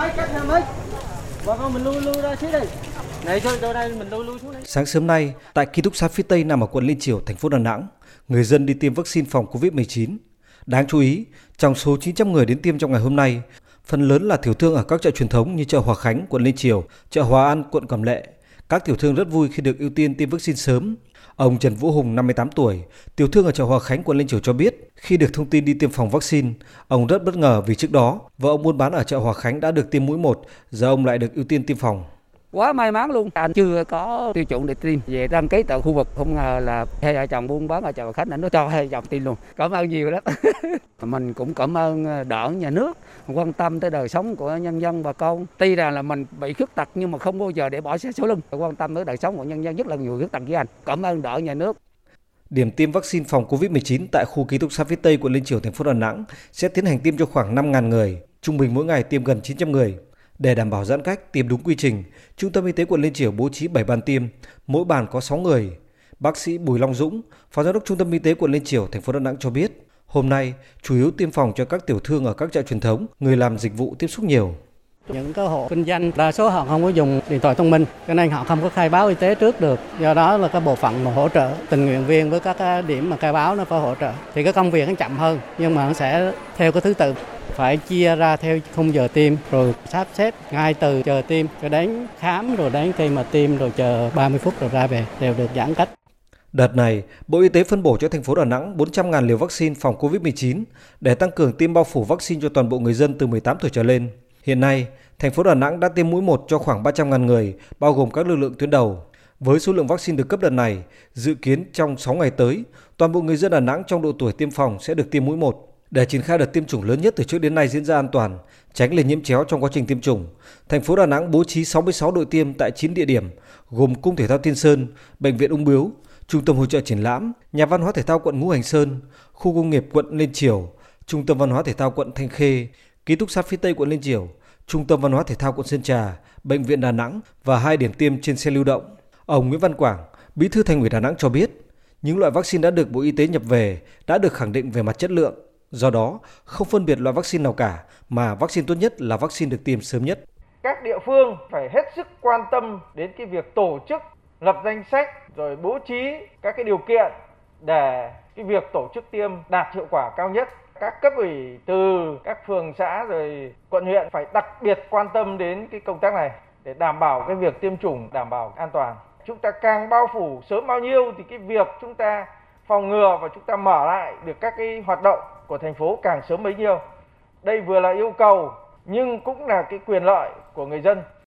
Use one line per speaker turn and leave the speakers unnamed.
mấy, cách mấy. Bà con mình lưu lưu ra đây. Này thôi, mình lưu lưu xuống đây.
Sáng sớm nay, tại ký túc xá phía Tây nằm ở quận Liên Triểu, thành phố Đà Nẵng, người dân đi tiêm vaccine phòng Covid-19. Đáng chú ý, trong số 900 người đến tiêm trong ngày hôm nay, phần lớn là tiểu thương ở các chợ truyền thống như chợ Hòa Khánh, quận Liên Triểu, chợ Hòa An, quận Cẩm Lệ. Các tiểu thương rất vui khi được ưu tiên tiêm vaccine sớm. Ông Trần Vũ Hùng, 58 tuổi, tiểu thương ở chợ Hòa Khánh, quận Liên Triểu cho biết, khi được thông tin đi tiêm phòng vaccine, ông rất bất ngờ vì trước đó, vợ ông buôn bán ở chợ Hòa Khánh đã được tiêm mũi 1, giờ ông lại được ưu tiên tiêm phòng
quá may mắn luôn. Anh chưa có tiêu chuẩn để tiêm về đăng ký tại khu vực không ngờ là hai vợ chồng buôn bán ở chợ khách nó cho hai vợ chồng tiêm luôn. Cảm ơn nhiều lắm. Mình cũng cảm ơn ờ, đảng nhà nước quan tâm tới đời sống của nhân dân bà con. Tuy rằng là mình bị khuyết tật nhưng mà không bao giờ để bỏ xe số lưng. Quan tâm tới đời sống của nhân dân nhất là người khuyết tật với anh. Cảm ơn đảng nhà nước.
Điểm tiêm vaccine phòng COVID-19 tại khu ký túc xá phía Tây quận Liên Triểu, thành phố Đà Nẵng sẽ tiến hành tiêm cho khoảng 5.000 người, trung bình mỗi ngày tiêm gần 900 người. Để đảm bảo giãn cách, tiêm đúng quy trình, Trung tâm Y tế quận Liên Triểu bố trí 7 bàn tiêm, mỗi bàn có 6 người. Bác sĩ Bùi Long Dũng, Phó Giám đốc Trung tâm Y tế quận Liên Triểu, thành phố Đà Nẵng cho biết, hôm nay chủ yếu tiêm phòng cho các tiểu thương ở các chợ truyền thống, người làm dịch vụ tiếp xúc nhiều.
Những cái hộ kinh doanh đa số họ không có dùng điện thoại thông minh, cho nên họ không có khai báo y tế trước được. Do đó là cái bộ phận mà hỗ trợ tình nguyện viên với các cái điểm mà khai báo nó phải hỗ trợ. Thì cái công việc nó chậm hơn, nhưng mà nó sẽ theo cái thứ tự phải chia ra theo khung giờ tiêm rồi sắp xếp ngay từ chờ tiêm cho đến khám rồi đến khi mà tiêm rồi chờ 30 phút rồi ra về đều được giãn cách.
Đợt này, Bộ Y tế phân bổ cho thành phố Đà Nẵng 400.000 liều vaccine phòng COVID-19 để tăng cường tiêm bao phủ vaccine cho toàn bộ người dân từ 18 tuổi trở lên. Hiện nay, thành phố Đà Nẵng đã tiêm mũi 1 cho khoảng 300.000 người, bao gồm các lực lượng tuyến đầu. Với số lượng vaccine được cấp đợt này, dự kiến trong 6 ngày tới, toàn bộ người dân Đà Nẵng trong độ tuổi tiêm phòng sẽ được tiêm mũi 1. Để triển khai đợt tiêm chủng lớn nhất từ trước đến nay diễn ra an toàn, tránh lây nhiễm chéo trong quá trình tiêm chủng, thành phố Đà Nẵng bố trí 66 đội tiêm tại 9 địa điểm, gồm Cung thể thao Tiên Sơn, Bệnh viện Ung Biếu, Trung tâm hội trợ triển lãm, Nhà văn hóa thể thao quận Ngũ Hành Sơn, Khu công nghiệp quận Liên Triều, Trung tâm văn hóa thể thao quận Thanh Khê, Ký túc xá phía Tây quận Liên Triểu, Trung tâm văn hóa thể thao quận Sơn Trà, Bệnh viện Đà Nẵng và hai điểm tiêm trên xe lưu động. Ông Nguyễn Văn Quảng, Bí thư Thành ủy Đà Nẵng cho biết, những loại vaccine đã được Bộ Y tế nhập về đã được khẳng định về mặt chất lượng. Do đó, không phân biệt loại vaccine nào cả, mà vaccine tốt nhất là vaccine được tiêm sớm nhất.
Các địa phương phải hết sức quan tâm đến cái việc tổ chức lập danh sách rồi bố trí các cái điều kiện để cái việc tổ chức tiêm đạt hiệu quả cao nhất các cấp ủy từ các phường xã rồi quận huyện phải đặc biệt quan tâm đến cái công tác này để đảm bảo cái việc tiêm chủng, đảm bảo an toàn. Chúng ta càng bao phủ sớm bao nhiêu thì cái việc chúng ta phòng ngừa và chúng ta mở lại được các cái hoạt động của thành phố càng sớm bấy nhiêu. Đây vừa là yêu cầu, nhưng cũng là cái quyền lợi của người dân.